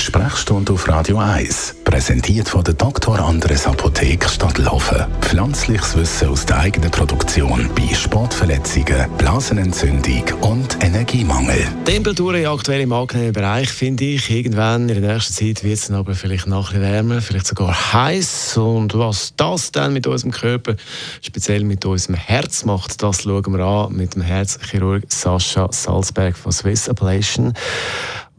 Die Sprechstunde auf Radio 1, präsentiert von der Dr. Andres Apotheke Stadtlaufen. Pflanzliches Wissen aus der eigenen Produktion bei Sportverletzungen, Blasenentzündung und Energiemangel. Temperaturen aktuell im angenehmen Bereich, finde ich. Irgendwann in der nächsten Zeit wird es dann aber vielleicht noch ein wärmer, vielleicht sogar heiß. Und was das dann mit unserem Körper, speziell mit unserem Herz macht, das schauen wir an mit dem Herzchirurg Sascha Salzberg von Swiss Ablation.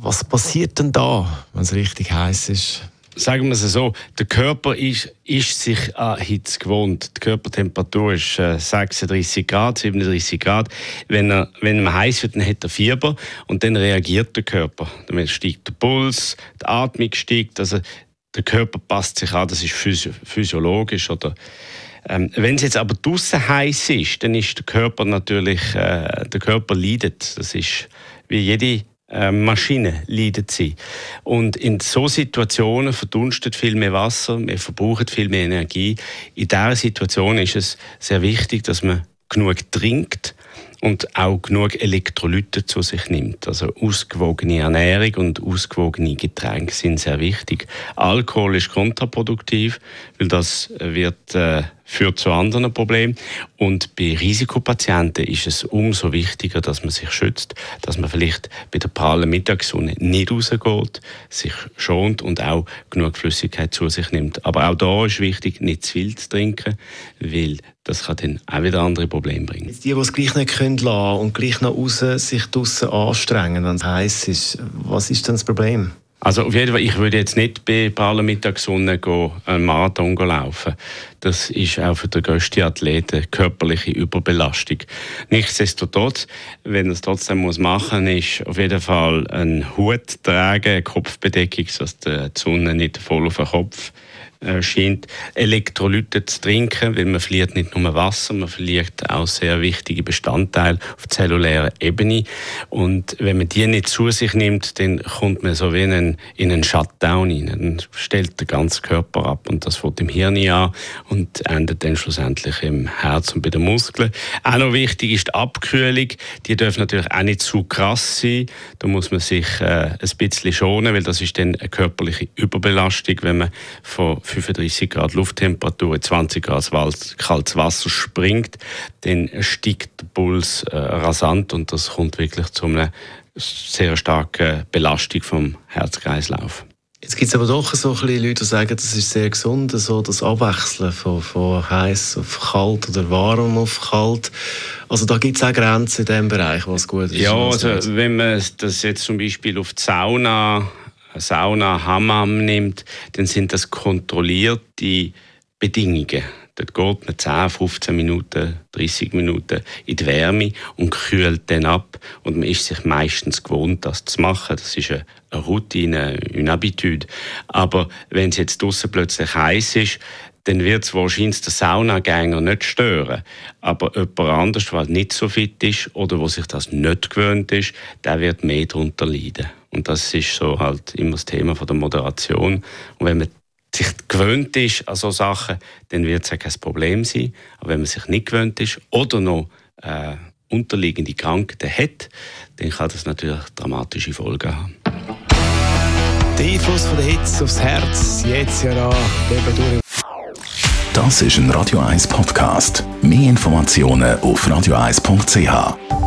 Was passiert denn da, wenn es richtig heiß ist? sagen wir es so, der Körper ist, ist sich an Hitze gewohnt. Die Körpertemperatur ist äh, 36 Grad, 37 Grad. Wenn er, wenn er heiß wird, dann hat er Fieber und dann reagiert der Körper. Dann steigt der Puls, die Atmung steigt, also der Körper passt sich an, das ist physio physiologisch. Oder, ähm, wenn es jetzt aber draußen heiß ist, dann ist der Körper natürlich, äh, der Körper leidet. Das ist wie jede äh, Maschine leidet sie. Und in so Situationen verdunstet viel mehr Wasser, wir verbrauchen viel mehr Energie. In dieser Situation ist es sehr wichtig, dass man genug trinkt und auch genug Elektrolyte zu sich nimmt. Also ausgewogene Ernährung und ausgewogene Getränke sind sehr wichtig. Alkohol ist kontraproduktiv, weil das wird äh, führt zu anderen Problemen. Und bei Risikopatienten ist es umso wichtiger, dass man sich schützt, dass man vielleicht bei der prallen Mittagssonne nicht rausgeht, sich schont und auch genug Flüssigkeit zu sich nimmt. Aber auch da ist wichtig, nicht zu viel zu trinken, weil das kann dann auch wieder andere Probleme bringen. Die, die es gleich nicht können und gleich noch raus sich draussen anstrengen, wenn es heiß ist, was ist denn das Problem? Also auf jeden Fall, ich würde jetzt nicht bei praller Mittagssonne einen Marathon laufen. Das ist auch für den grössten Athleten körperliche Überbelastung. Nichtsdestotrotz, wenn er es trotzdem muss machen muss, ist auf jeden Fall ein Hut tragen, eine Kopfbedeckung, sodass die Sonne nicht voll auf den Kopf äh, scheint, Elektrolyte zu trinken, weil man verliert nicht nur Wasser, man verliert auch sehr wichtige Bestandteile auf zellulärer Ebene. Und wenn man die nicht zu sich nimmt, dann kommt man so wie in einen, in einen Shutdown rein. Dann stellt der ganze Körper ab und das fängt im Hirn an und endet dann schlussendlich im Herz und bei den Muskeln. Auch noch wichtig ist die Abkühlung. Die darf natürlich auch nicht zu krass sein. Da muss man sich äh, ein bisschen schonen, weil das ist dann eine körperliche Überbelastung, wenn man von 35 Grad Lufttemperatur, 20 Grad kaltes Wasser springt, dann steigt der Puls äh, rasant und das kommt wirklich zu einer sehr starken Belastung vom Herzkreislauf. Jetzt gibt es aber doch so ein Leute, die sagen, das ist sehr gesund, so das Abwechseln von, von heiß auf kalt oder warm auf kalt. Also da gibt es auch Grenzen in diesem Bereich, was gut ist. Ja, also wenn man das jetzt zum Beispiel auf die Sauna Sauna, Hammam nimmt, dann sind das kontrollierte Bedingungen. Dort geht man 10, 15 Minuten, 30 Minuten in die Wärme und kühlt dann ab. Und man ist sich meistens gewohnt, das zu machen. Das ist eine Routine, eine Habitude. Aber wenn es jetzt draußen plötzlich heiß ist, dann wird es wahrscheinlich den Saunagänger nicht stören. Aber jemand anders, der nicht so fit ist oder wo sich das nicht gewöhnt ist, der wird mehr darunter leiden. Und das ist so halt immer das Thema von der Moderation. Und wenn man sich gewöhnt ist an solche Sachen, dann wird es ja kein Problem sein. Aber wenn man sich nicht gewöhnt ist oder noch äh, unterliegende Krankheiten hat, dann kann das natürlich dramatische Folgen haben. Der Einfluss von der Hitze aufs Herz, jetzt ja da, Temperatur. Das ist ein Radio 1 Podcast. Mehr Informationen auf radio1.ch.